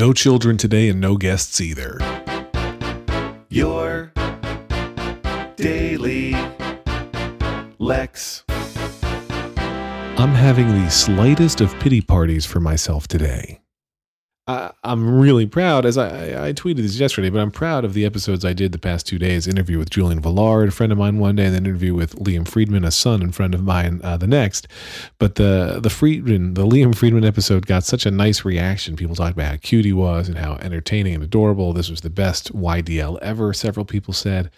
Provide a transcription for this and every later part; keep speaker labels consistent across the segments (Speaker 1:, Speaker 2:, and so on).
Speaker 1: No children today and no guests either.
Speaker 2: Your daily Lex.
Speaker 1: I'm having the slightest of pity parties for myself today. I, I'm really proud, as I, I tweeted this yesterday, but I'm proud of the episodes I did the past two days. Interview with Julian Velard, a friend of mine one day, and then interview with Liam Friedman, a son and friend of mine, uh, the next. But the the Friedman, the Liam Friedman episode got such a nice reaction. People talked about how cute he was and how entertaining and adorable. This was the best YDL ever. Several people said,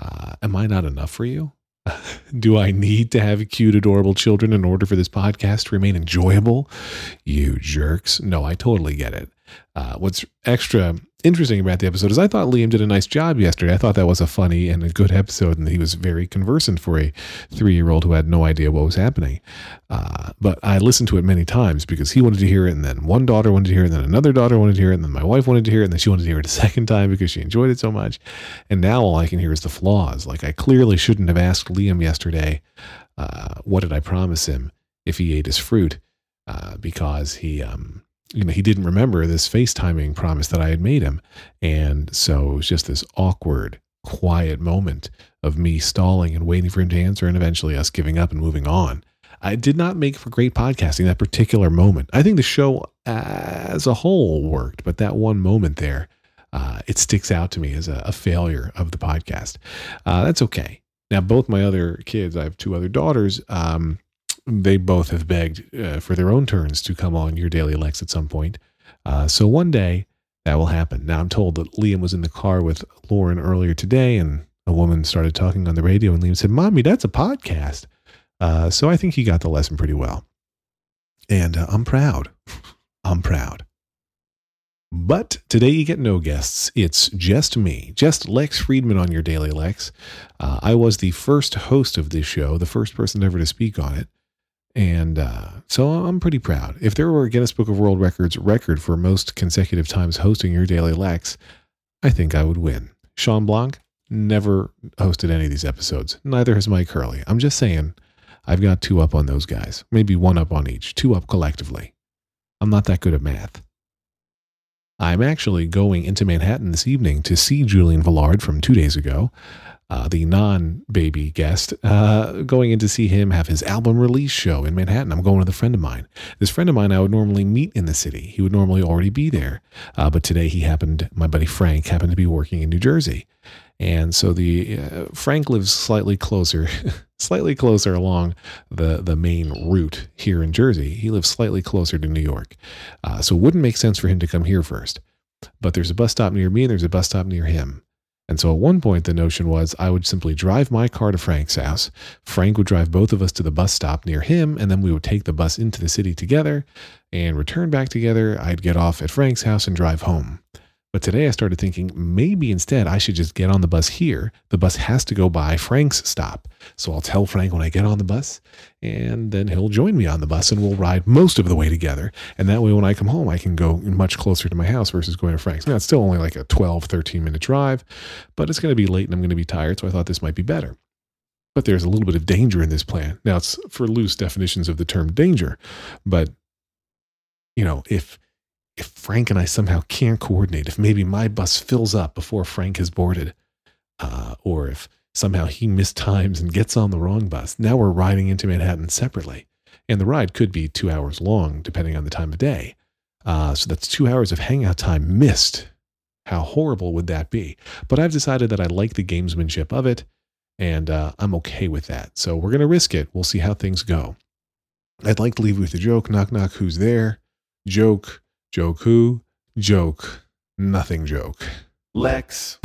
Speaker 1: uh, "Am I not enough for you?" Do I need to have cute, adorable children in order for this podcast to remain enjoyable? You jerks. No, I totally get it. Uh, what's extra interesting about the episode is I thought Liam did a nice job yesterday. I thought that was a funny and a good episode, and he was very conversant for a three year old who had no idea what was happening. Uh, but I listened to it many times because he wanted to hear it, and then one daughter wanted to hear it, and then another daughter wanted to hear it, and then my wife wanted to hear it, and then she wanted to hear it a second time because she enjoyed it so much. And now all I can hear is the flaws. Like I clearly shouldn't have asked Liam yesterday, uh, what did I promise him if he ate his fruit? Uh, because he, um, you know, he didn't remember this FaceTiming promise that I had made him. And so it was just this awkward, quiet moment of me stalling and waiting for him to answer and eventually us giving up and moving on. I did not make for great podcasting that particular moment. I think the show as a whole worked, but that one moment there, uh, it sticks out to me as a, a failure of the podcast. Uh, that's okay. Now, both my other kids, I have two other daughters. Um, they both have begged uh, for their own turns to come on your daily Lex at some point. Uh, so one day that will happen. Now I'm told that Liam was in the car with Lauren earlier today, and a woman started talking on the radio, and Liam said, "Mommy, that's a podcast." Uh, so I think he got the lesson pretty well, and uh, I'm proud. I'm proud. But today you get no guests. It's just me, just Lex Friedman on your Daily Lex. Uh, I was the first host of this show, the first person ever to speak on it. And uh, so I'm pretty proud. If there were a Guinness Book of World Records record for most consecutive times hosting your Daily Lex, I think I would win. Shawn Blanc never hosted any of these episodes. Neither has Mike Hurley. I'm just saying, I've got two up on those guys. Maybe one up on each, two up collectively. I'm not that good at math. I'm actually going into Manhattan this evening to see Julian Velard from two days ago uh, the non baby guest, uh, going in to see him have his album release show in Manhattan. I'm going with a friend of mine. This friend of mine I would normally meet in the city. He would normally already be there. Uh, but today he happened, my buddy Frank happened to be working in New Jersey. And so the uh, Frank lives slightly closer, slightly closer along the the main route here in Jersey. He lives slightly closer to New York, uh, so it wouldn't make sense for him to come here first. But there's a bus stop near me, and there's a bus stop near him. And so at one point, the notion was I would simply drive my car to Frank's house. Frank would drive both of us to the bus stop near him, and then we would take the bus into the city together and return back together. I'd get off at Frank's house and drive home. But today I started thinking maybe instead I should just get on the bus here. The bus has to go by Frank's stop. So I'll tell Frank when I get on the bus, and then he'll join me on the bus and we'll ride most of the way together. And that way, when I come home, I can go much closer to my house versus going to Frank's. Now, it's still only like a 12, 13 minute drive, but it's going to be late and I'm going to be tired. So I thought this might be better. But there's a little bit of danger in this plan. Now, it's for loose definitions of the term danger, but you know, if if Frank and I somehow can't coordinate, if maybe my bus fills up before Frank has boarded, uh, or if somehow he mistimes and gets on the wrong bus, now we're riding into Manhattan separately. And the ride could be two hours long, depending on the time of day. Uh, so that's two hours of hangout time missed. How horrible would that be? But I've decided that I like the gamesmanship of it, and uh, I'm okay with that. So we're going to risk it. We'll see how things go. I'd like to leave with a joke. Knock, knock, who's there? Joke Joke who? Joke. Nothing joke.
Speaker 2: Lex.